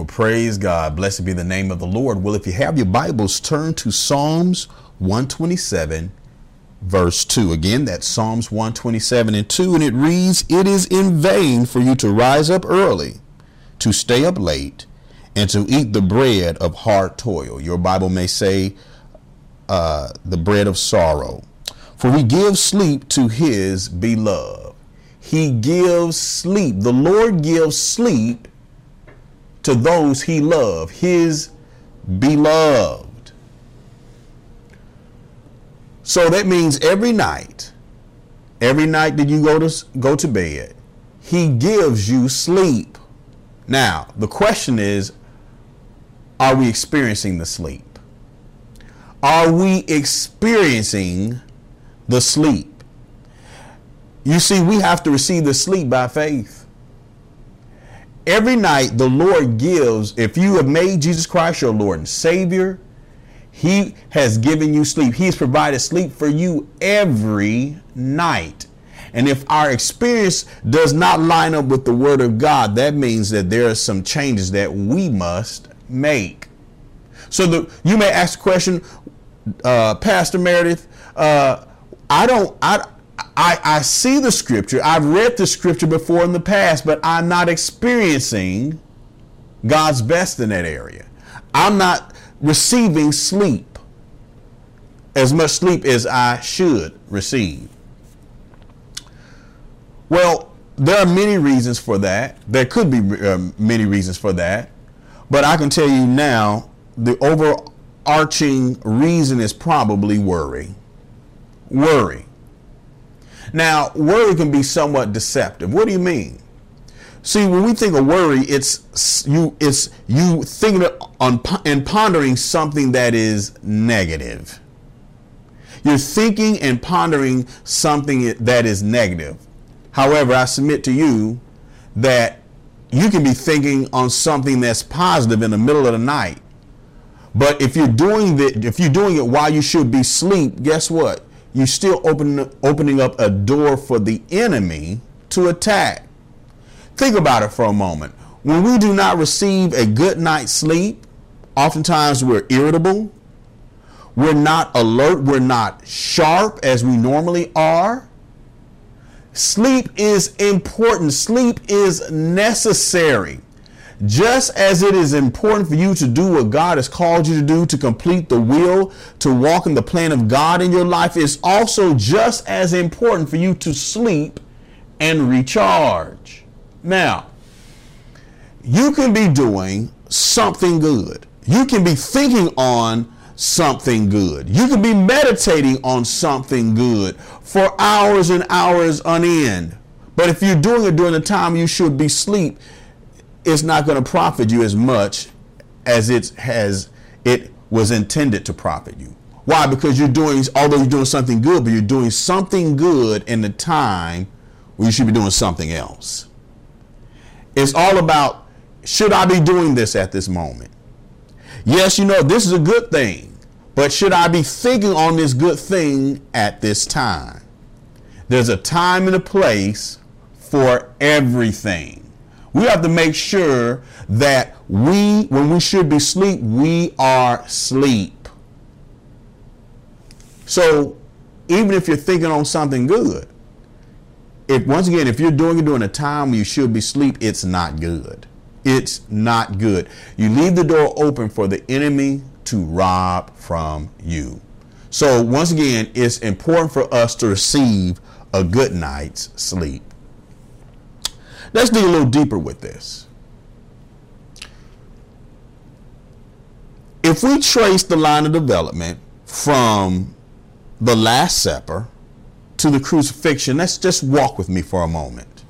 Well, praise God. Blessed be the name of the Lord. Well, if you have your Bibles, turn to Psalms 127, verse 2. Again, that's Psalms 127 and 2, and it reads, It is in vain for you to rise up early, to stay up late, and to eat the bread of hard toil. Your Bible may say, uh, the bread of sorrow. For he gives sleep to his beloved. He gives sleep. The Lord gives sleep to those he loves, his beloved. So that means every night, every night that you go to go to bed, he gives you sleep. Now, the question is, are we experiencing the sleep? Are we experiencing the sleep? You see, we have to receive the sleep by faith. Every night, the Lord gives, if you have made Jesus Christ your Lord and Savior, He has given you sleep. He's provided sleep for you every night. And if our experience does not line up with the Word of God, that means that there are some changes that we must make. So the, you may ask the question, uh, Pastor Meredith, uh, I don't, I, I, I see the scripture. I've read the scripture before in the past, but I'm not experiencing God's best in that area. I'm not receiving sleep, as much sleep as I should receive. Well, there are many reasons for that. There could be uh, many reasons for that. But I can tell you now, the overarching reason is probably worry. Worry. Now, worry can be somewhat deceptive. What do you mean? See, when we think of worry, it's you it's you thinking on and pondering something that is negative. You're thinking and pondering something that is negative. However, I submit to you that you can be thinking on something that's positive in the middle of the night. But if you're doing that, if you're doing it while you should be asleep, guess what? You're still open, opening up a door for the enemy to attack. Think about it for a moment. When we do not receive a good night's sleep, oftentimes we're irritable, we're not alert, we're not sharp as we normally are. Sleep is important, sleep is necessary. Just as it is important for you to do what God has called you to do, to complete the will, to walk in the plan of God in your life, it's also just as important for you to sleep and recharge. Now, you can be doing something good. You can be thinking on something good. You can be meditating on something good for hours and hours on end. But if you're doing it during the time you should be asleep, it's not going to profit you as much as it has it was intended to profit you. Why? Because you're doing, although you're doing something good, but you're doing something good in the time where you should be doing something else. It's all about should I be doing this at this moment? Yes, you know, this is a good thing, but should I be thinking on this good thing at this time? There's a time and a place for everything. We have to make sure that we, when we should be asleep, we are asleep. So even if you're thinking on something good, if once again, if you're doing it during a time when you should be asleep, it's not good. It's not good. You leave the door open for the enemy to rob from you. So once again, it's important for us to receive a good night's sleep. Let's dig a little deeper with this. If we trace the line of development from the Last Supper to the crucifixion, let's just walk with me for a moment.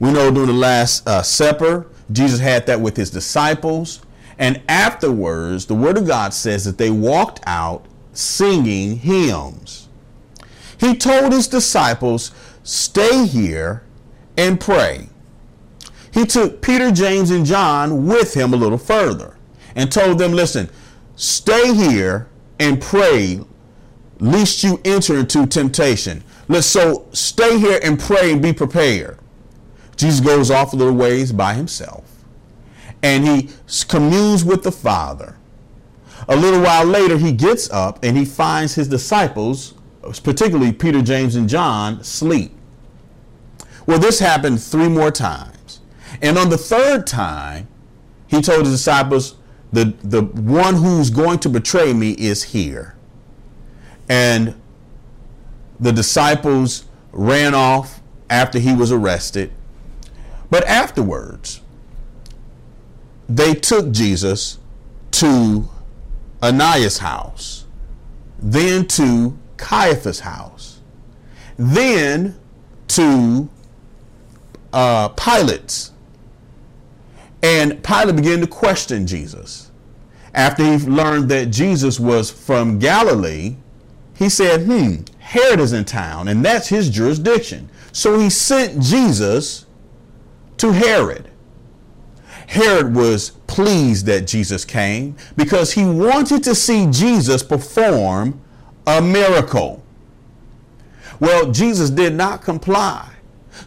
We know during the Last uh, Supper, Jesus had that with his disciples. And afterwards, the Word of God says that they walked out singing hymns. He told his disciples, Stay here and pray he took Peter, James, and John with him a little further and told them, listen, stay here and pray lest you enter into temptation. So stay here and pray and be prepared. Jesus goes off a little ways by himself. and he communes with the Father. A little while later, he gets up and he finds his disciples, particularly Peter, James, and John, sleep. Well, this happened three more times. And on the third time, he told his disciples, the, the one who's going to betray me is here. And the disciples ran off after he was arrested. But afterwards, they took Jesus to Ananias' house, then to Caiaphas' house, then to uh, Pilate's. And Pilate began to question Jesus. After he learned that Jesus was from Galilee, he said, hmm, Herod is in town, and that's his jurisdiction. So he sent Jesus to Herod. Herod was pleased that Jesus came because he wanted to see Jesus perform a miracle. Well, Jesus did not comply.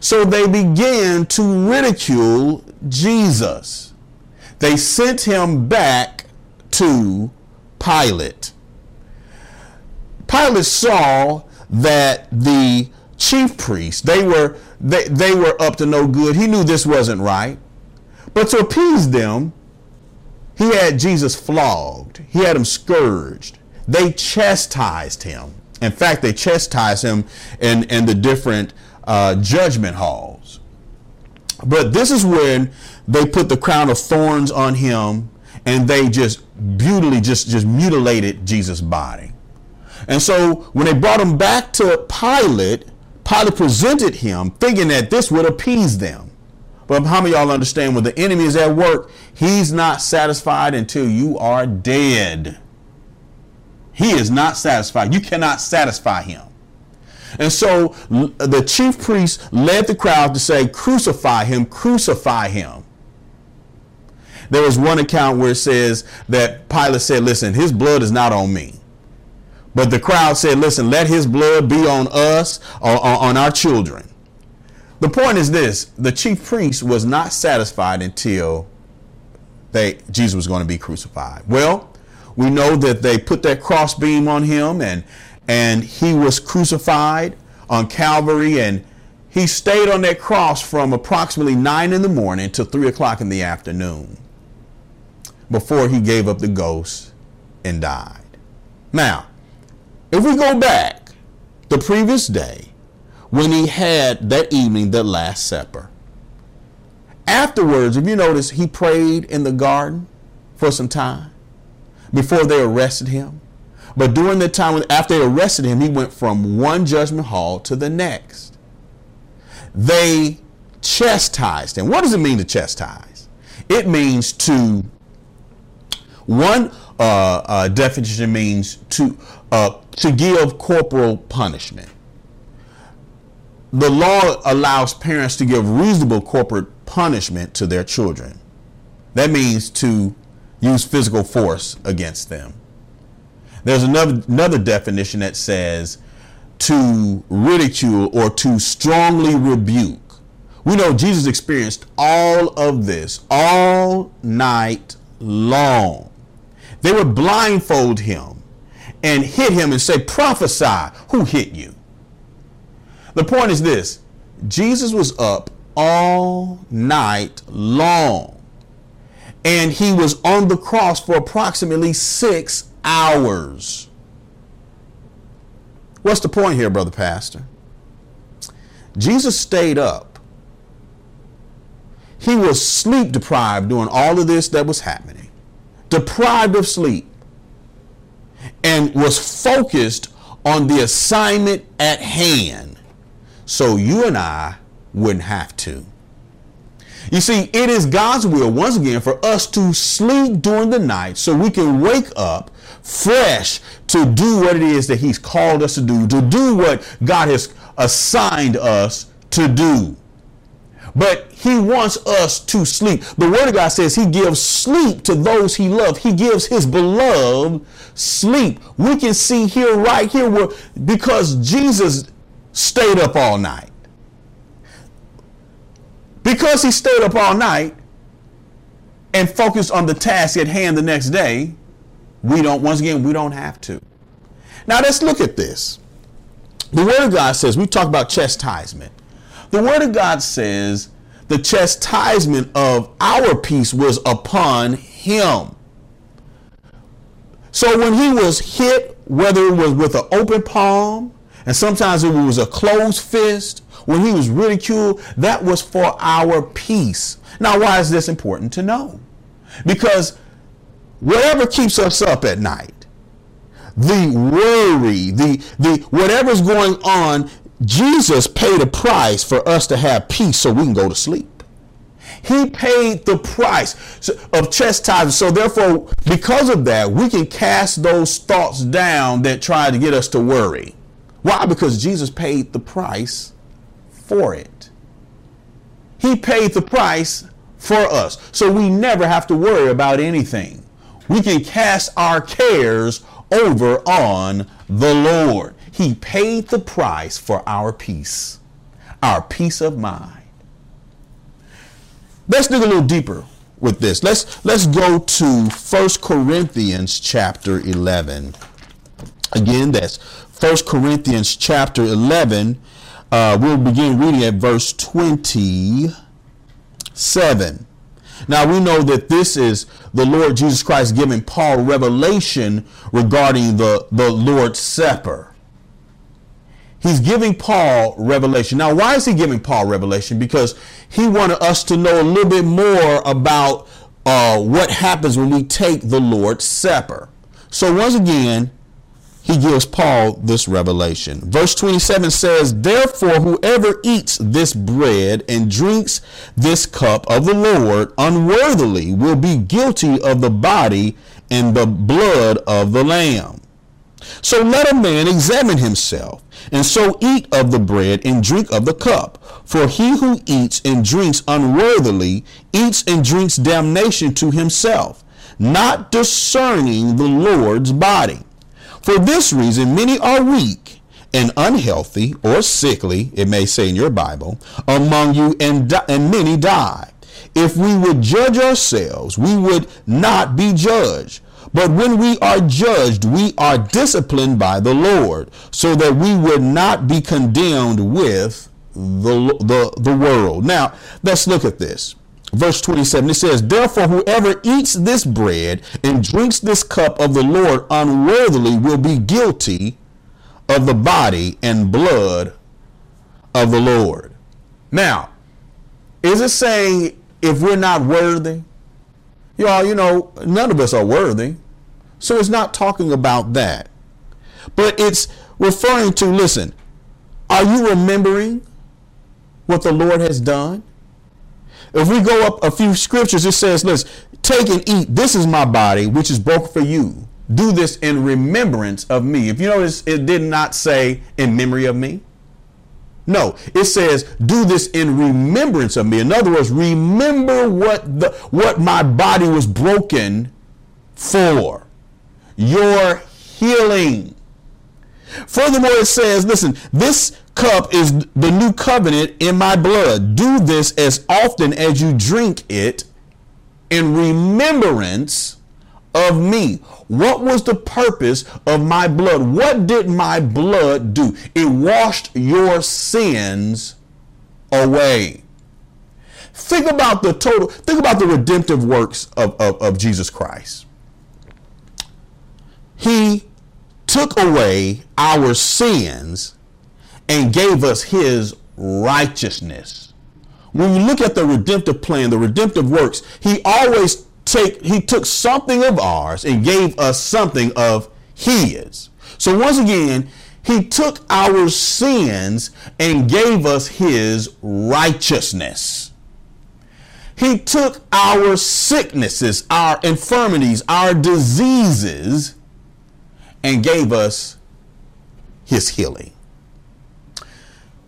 So they began to ridicule Jesus. They sent him back to Pilate. Pilate saw that the chief priests, they were they, they were up to no good. He knew this wasn't right. But to appease them, he had Jesus flogged. He had him scourged. They chastised him. In fact, they chastised him in, in the different uh, judgment halls. But this is when they put the crown of thorns on him and they just brutally just, just mutilated Jesus' body. And so when they brought him back to Pilate, Pilate presented him thinking that this would appease them. But how many y'all understand when the enemy is at work, he's not satisfied until you are dead. He is not satisfied. You cannot satisfy him. And so the chief priest led the crowd to say, Crucify him, crucify him. There was one account where it says that Pilate said, Listen, his blood is not on me. But the crowd said, listen, let his blood be on us or, on our children. The point is this the chief priest was not satisfied until they Jesus was going to be crucified. Well, we know that they put that crossbeam on him and and he was crucified on Calvary and he stayed on that cross from approximately nine in the morning to three o'clock in the afternoon before he gave up the ghost and died. Now, if we go back the previous day when he had that evening the Last Supper, afterwards, if you notice, he prayed in the garden for some time before they arrested him. But during the time after they arrested him, he went from one judgment hall to the next. They chastised him. What does it mean to chastise? It means to, one uh, uh, definition means to uh, to give corporal punishment. The law allows parents to give reasonable corporate punishment to their children. That means to use physical force against them. There's another, another definition that says to ridicule or to strongly rebuke. We know Jesus experienced all of this all night long. They would blindfold him and hit him and say, Prophesy, who hit you? The point is this Jesus was up all night long, and he was on the cross for approximately six hours. What's the point here, Brother Pastor? Jesus stayed up. He was sleep deprived during all of this that was happening, deprived of sleep and was focused on the assignment at hand so you and I wouldn't have to. You see, it is God's will, once again, for us to sleep during the night so we can wake up fresh to do what it is that He's called us to do, to do what God has assigned us to do. But he wants us to sleep. The word of God says he gives sleep to those he loves. He gives his beloved sleep. We can see here, right here, where because Jesus stayed up all night. Because he stayed up all night and focused on the task at hand the next day, we don't, once again, we don't have to. Now let's look at this. The Word of God says, we talk about chastisement. The Word of God says the chastisement of our peace was upon him. So when he was hit, whether it was with an open palm, and sometimes it was a closed fist, when he was ridiculed, that was for our peace. Now, why is this important to know? Because whatever keeps us up at night, the worry, the the whatever's going on, Jesus paid a price for us to have peace so we can go to sleep. He paid the price of chastisement. So therefore, because of that, we can cast those thoughts down that try to get us to worry. Why? Because Jesus paid the price for it. He paid the price for us. So we never have to worry about anything. We can cast our cares over on the Lord. He paid the price for our peace, our peace of mind. Let's dig a little deeper with this. Let's let's go to First Corinthians chapter 11. Again, that's First Corinthians chapter 11. Uh, we'll begin reading at verse 27. Now we know that this is the Lord Jesus Christ giving Paul revelation regarding the, the Lord's Supper. He's giving Paul revelation. Now, why is he giving Paul revelation? Because he wanted us to know a little bit more about uh, what happens when we take the Lord's Supper. So, once again, he gives Paul this revelation. Verse 27 says, Therefore, whoever eats this bread and drinks this cup of the Lord unworthily will be guilty of the body and the blood of the Lamb. So let a man examine himself, and so eat of the bread and drink of the cup. For he who eats and drinks unworthily eats and drinks damnation to himself, not discerning the Lord's body. For this reason, many are weak and unhealthy or sickly, it may say in your Bible, among you, and, di- and many die. If we would judge ourselves, we would not be judged. But when we are judged, we are disciplined by the Lord, so that we would not be condemned with the, the, the world. Now, let's look at this verse 27 it says therefore whoever eats this bread and drinks this cup of the lord unworthily will be guilty of the body and blood of the lord. Now is it saying if we're not worthy? Y'all you know none of us are worthy. So it's not talking about that. But it's referring to listen are you remembering what the lord has done if we go up a few scriptures, it says, "Listen, take and eat. This is my body, which is broken for you. Do this in remembrance of me." If you notice, it did not say in memory of me. No, it says, "Do this in remembrance of me." In other words, remember what the what my body was broken for. Your healing. Furthermore, it says, "Listen, this cup is the new covenant in my blood. Do this as often as you drink it in remembrance of me. What was the purpose of my blood? What did my blood do? It washed your sins away. Think about the total, think about the redemptive works of, of, of Jesus Christ. He took away our sins and gave us his righteousness. When you look at the redemptive plan, the redemptive works, he always take he took something of ours and gave us something of his. So once again, he took our sins and gave us his righteousness. He took our sicknesses, our infirmities, our diseases, and gave us his healing.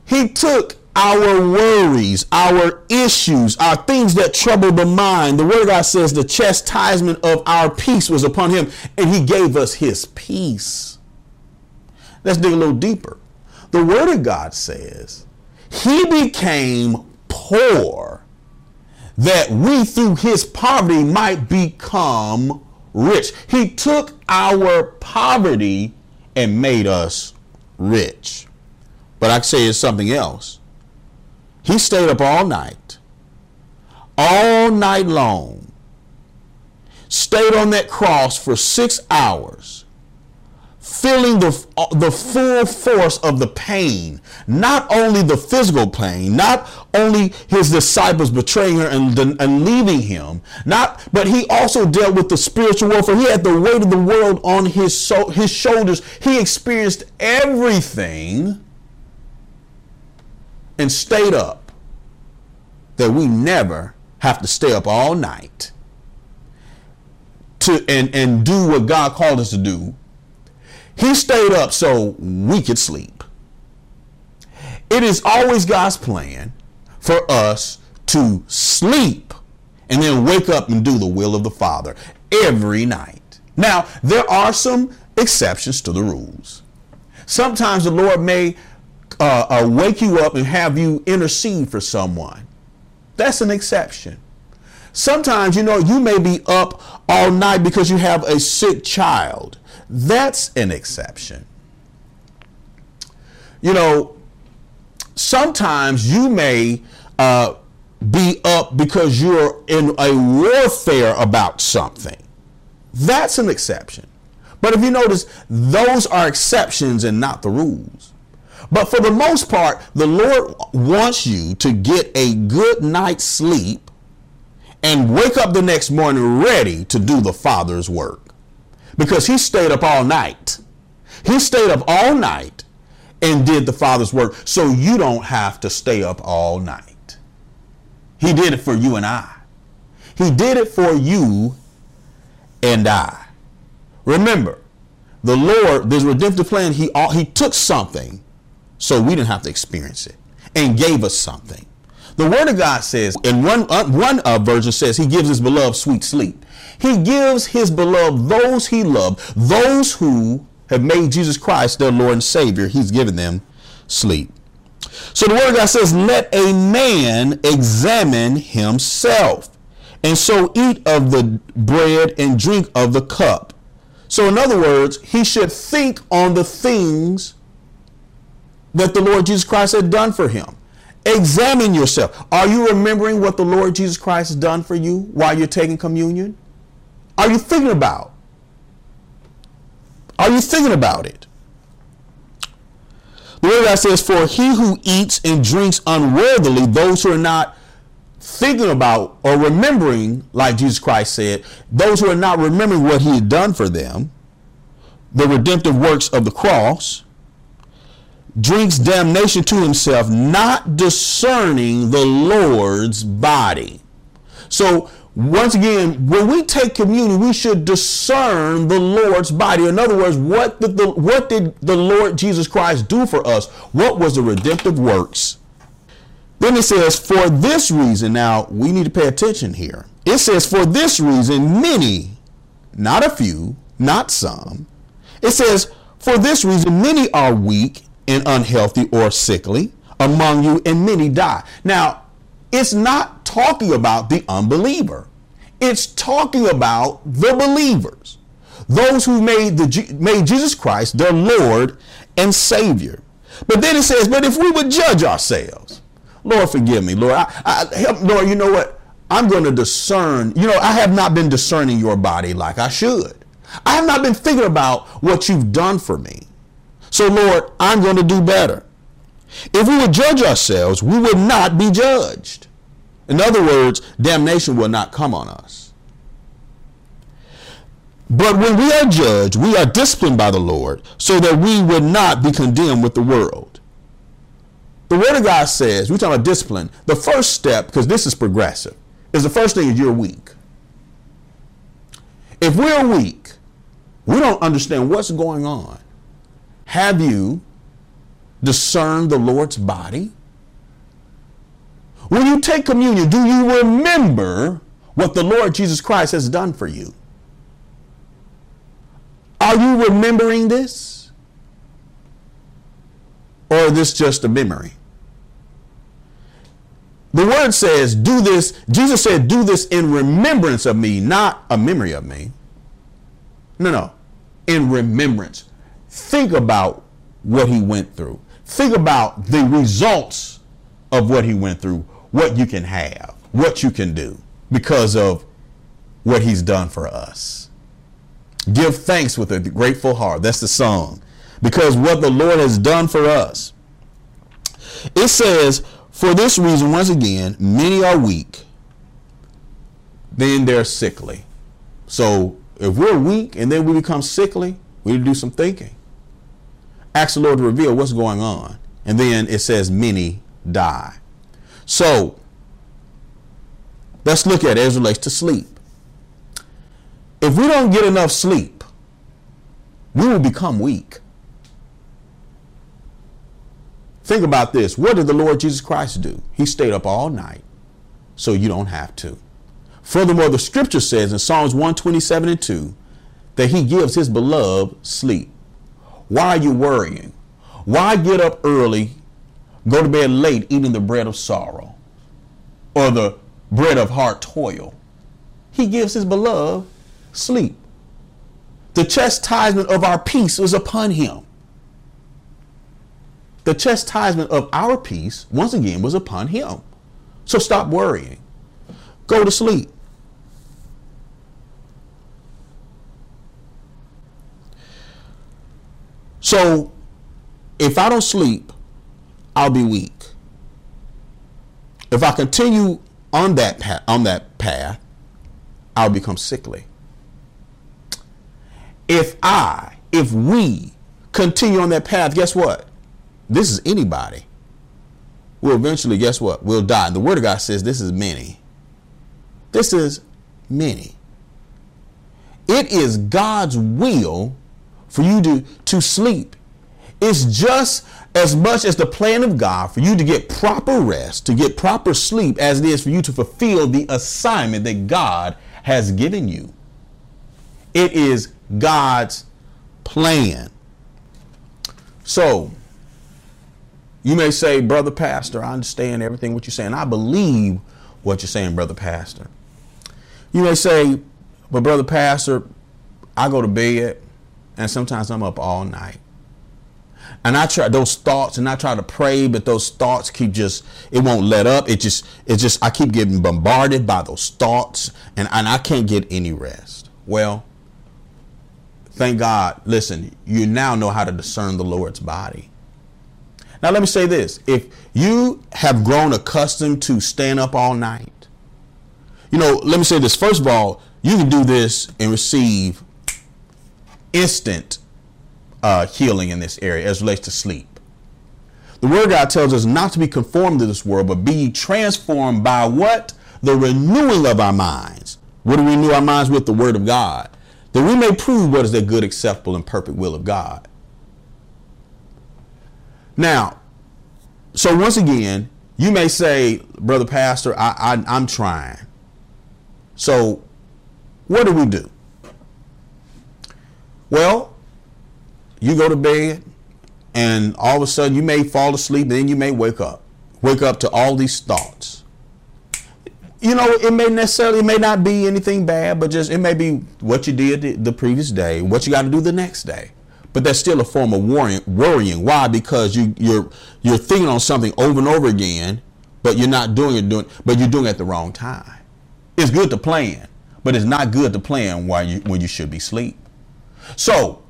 He took our worries, our issues, our things that trouble the mind. The word of God says the chastisement of our peace was upon him, and he gave us his peace. Let's dig a little deeper. The word of God says he became poor that we through his poverty might become rich. He took our poverty and made us rich. But I say it's something else. He stayed up all night, all night long, stayed on that cross for six hours feeling the, uh, the full force of the pain, not only the physical pain, not only his disciples betraying her and, and leaving him, not, but he also dealt with the spiritual warfare. He had the weight of the world on his, so, his shoulders. He experienced everything and stayed up that we never have to stay up all night to and, and do what God called us to do he stayed up so we could sleep. It is always God's plan for us to sleep and then wake up and do the will of the Father every night. Now, there are some exceptions to the rules. Sometimes the Lord may uh, uh, wake you up and have you intercede for someone. That's an exception. Sometimes, you know, you may be up all night because you have a sick child that's an exception. You know, sometimes you may uh, be up because you're in a warfare about something. That's an exception. But if you notice, those are exceptions and not the rules. But for the most part, the Lord wants you to get a good night's sleep and wake up the next morning ready to do the Father's work because he stayed up all night. He stayed up all night and did the Father's work so you don't have to stay up all night. He did it for you and I. He did it for you and I. Remember, the Lord, this redemptive plan, he, he took something so we didn't have to experience it and gave us something. The Word of God says, in one, uh, one uh, version says, He gives His beloved sweet sleep. He gives his beloved those he loved, those who have made Jesus Christ their Lord and Savior. He's given them sleep. So the word of God says, let a man examine himself and so eat of the bread and drink of the cup. So in other words, he should think on the things that the Lord Jesus Christ had done for him. Examine yourself. Are you remembering what the Lord Jesus Christ has done for you while you're taking communion? are you thinking about? Are you thinking about it? The word God says, For he who eats and drinks unworthily, those who are not thinking about or remembering, like Jesus Christ said, those who are not remembering what he had done for them, the redemptive works of the cross, drinks damnation to himself, not discerning the Lord's body. So once again, when we take communion, we should discern the Lord's body. In other words, what did the, what did the Lord Jesus Christ do for us? What was the redemptive works? Then it says, for this reason, now we need to pay attention here. It says, for this reason, many, not a few, not some. It says, for this reason, many are weak and unhealthy or sickly among you, and many die. Now, it's not talking about the unbeliever. It's talking about the believers, those who made the made Jesus Christ their Lord and Savior. But then it says, but if we would judge ourselves, Lord, forgive me, Lord. I, I help, Lord, you know what? I'm going to discern. You know, I have not been discerning your body like I should. I have not been thinking about what you've done for me. So, Lord, I'm going to do better. If we would judge ourselves, we would not be judged. In other words, damnation will not come on us. But when we are judged, we are disciplined by the Lord so that we would not be condemned with the world. The Word of God says, we're talking about discipline. The first step, because this is progressive, is the first thing is you're weak. If we're weak, we don't understand what's going on. Have you discerned the Lord's body? When you take communion, do you remember what the Lord Jesus Christ has done for you? Are you remembering this? Or is this just a memory? the word says, do this. Jesus said, do this in remembrance of me, not a memory of me. No, no, in remembrance. Think about what he went through. Think about the results of what he went through, what you can have, what you can do because of what he's done for us. Give thanks with a grateful heart. That's the song. Because what the Lord has done for us. It says, for this reason, once again, many are weak, then they're sickly. So if we're weak and then we become sickly, we need to do some thinking. Ask the Lord to reveal what's going on. And then it says many die. So let's look at it as it relates to sleep. If we don't get enough sleep, we will become weak. Think about this. What did the Lord Jesus Christ do? He stayed up all night so you don't have to. Furthermore, the scripture says in Psalms 127 and 2 that he gives his beloved sleep. Why are you worrying? Why get up early, go to bed late, eating the bread of sorrow or the bread of hard toil? He gives his beloved sleep. The chastisement of our peace is upon him. The chastisement of our peace, once again, was upon him. So stop worrying. Go to sleep. So if I don't sleep, I'll be weak. If I continue on that path, on that path, I'll become sickly. If I, if we continue on that path, guess what? This is anybody. We'll eventually, guess what? We'll die. And the word of God says this is many. This is many. It is God's will for you to, to sleep. It's just as much as the plan of God for you to get proper rest, to get proper sleep, as it is for you to fulfill the assignment that God has given you. It is God's plan. So, you may say, Brother Pastor, I understand everything what you're saying. I believe what you're saying, Brother Pastor. You may say, but Brother Pastor, I go to bed and sometimes I'm up all night. And I try those thoughts and I try to pray, but those thoughts keep just, it won't let up. It just, it just, I keep getting bombarded by those thoughts and, and I can't get any rest. Well, thank God, listen, you now know how to discern the Lord's body. Now, let me say this if you have grown accustomed to staying up all night, you know, let me say this. First of all, you can do this and receive instant uh, healing in this area as relates to sleep. The word of God tells us not to be conformed to this world, but be transformed by what? The renewing of our minds. What do we renew our minds with? The word of God. That we may prove what is the good, acceptable, and perfect will of God. Now, so once again, you may say, Brother Pastor, I, I, I'm trying. So, what do we do? Well, you go to bed, and all of a sudden you may fall asleep, and then you may wake up. Wake up to all these thoughts. You know, it may necessarily, it may not be anything bad, but just it may be what you did the previous day, what you got to do the next day. But that's still a form of worrying. worrying. Why? Because you you're you're thinking on something over and over again, but you're not doing it doing, but you're doing it at the wrong time. It's good to plan, but it's not good to plan while you when you should be asleep. So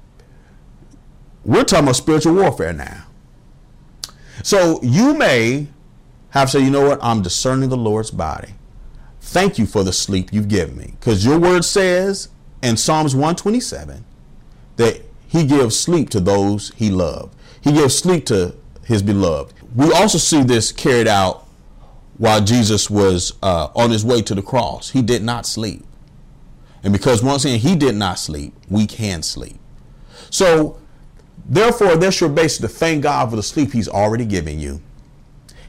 we're talking about spiritual warfare now. So you may have said, you know what? I'm discerning the Lord's body. Thank you for the sleep you've given me. Because your word says in Psalms 127 that he gives sleep to those he loved. He gives sleep to his beloved. We also see this carried out while Jesus was uh, on his way to the cross. He did not sleep. And because once again, he did not sleep, we can sleep. So, therefore, that's your basis to thank God for the sleep he's already given you.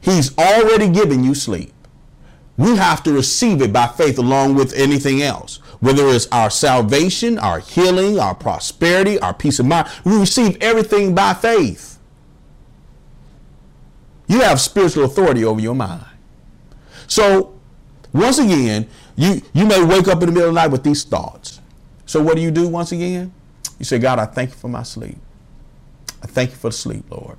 He's already given you sleep. We have to receive it by faith along with anything else. Whether it's our salvation, our healing, our prosperity, our peace of mind, we receive everything by faith. You have spiritual authority over your mind. So, once again, you, you may wake up in the middle of the night with these thoughts. So, what do you do once again? You say, God, I thank you for my sleep. I thank you for the sleep, Lord.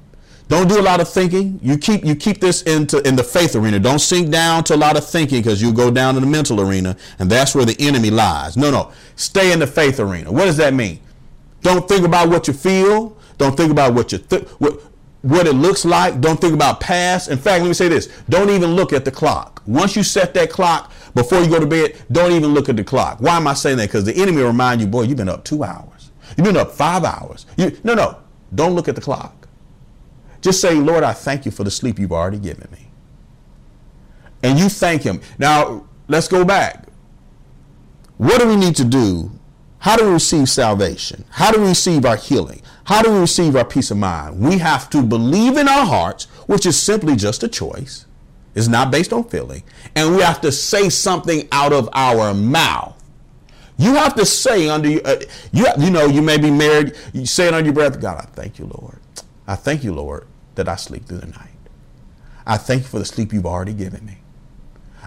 Don't do a lot of thinking. You keep you keep this into in the faith arena. Don't sink down to a lot of thinking because you go down in the mental arena, and that's where the enemy lies. No, no. Stay in the faith arena. What does that mean? Don't think about what you feel. Don't think about what you th- what what it looks like. Don't think about past. In fact, let me say this: Don't even look at the clock. Once you set that clock before you go to bed, don't even look at the clock. Why am I saying that? Because the enemy will remind you, boy, you've been up two hours. You've been up five hours. You, no, no. Don't look at the clock. Just say, Lord, I thank you for the sleep you've already given me. And you thank Him. Now, let's go back. What do we need to do? How do we receive salvation? How do we receive our healing? How do we receive our peace of mind? We have to believe in our hearts, which is simply just a choice. It's not based on feeling. And we have to say something out of our mouth. You have to say under you, uh, you, you know, you may be married. You say it under your breath. God, I thank you, Lord. I thank you, Lord, that I sleep through the night. I thank you for the sleep you've already given me.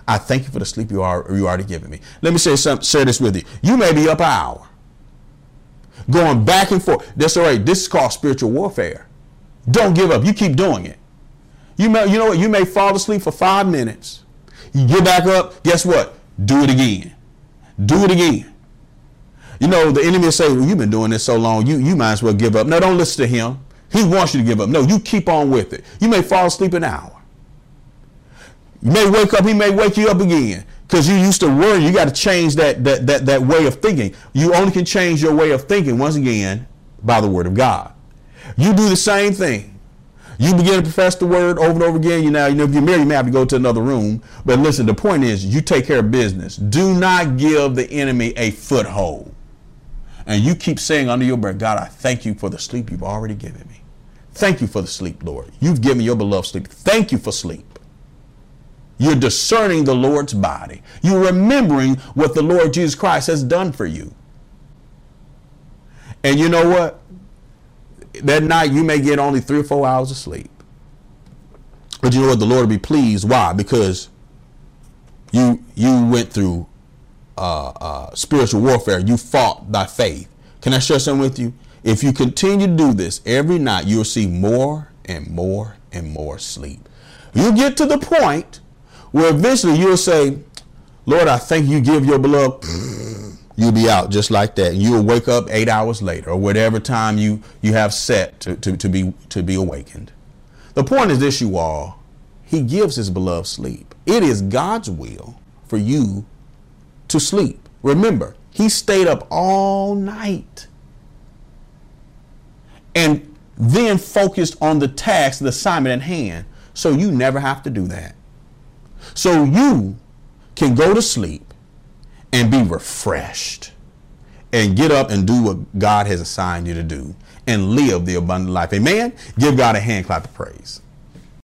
I thank you for the sleep you are you already given me. Let me say something, share this with you. You may be up an hour. Going back and forth. That's all right. This is called spiritual warfare. Don't give up. You keep doing it. You may, you know what? You may fall asleep for five minutes. You get back up. Guess what? Do it again. Do it again. You know, the enemy will say, well, you've been doing this so long, you, you might as well give up. No, don't listen to him. He wants you to give up. No, you keep on with it. You may fall asleep an hour. You may wake up, he may wake you up again. Because you used to worry, you got to change that, that, that, that way of thinking. You only can change your way of thinking once again by the word of God. You do the same thing. You begin to profess the word over and over again. You now, you know, if you're married, you may have to go to another room. But listen, the point is, you take care of business. Do not give the enemy a foothold. And you keep saying under your breath, God, I thank you for the sleep you've already given me. Thank you for the sleep, Lord. You've given your beloved sleep. Thank you for sleep. You're discerning the Lord's body. You're remembering what the Lord Jesus Christ has done for you. And you know what? That night you may get only three or four hours of sleep. But you know what? The Lord will be pleased. Why? Because you you went through uh, uh, spiritual warfare. You fought by faith. Can I share something with you? If you continue to do this every night, you'll see more and more and more sleep. You get to the point where eventually you'll say, Lord, I thank you give your beloved. You'll be out just like that. And you'll wake up eight hours later or whatever time you, you have set to, to, to, be, to be awakened. The point is this, you all. He gives his beloved sleep. It is God's will for you to sleep. Remember, he stayed up all night and then focused on the task, the assignment at hand. So you never have to do that. So you can go to sleep and be refreshed and get up and do what God has assigned you to do and live the abundant life. Amen. Give God a hand clap of praise.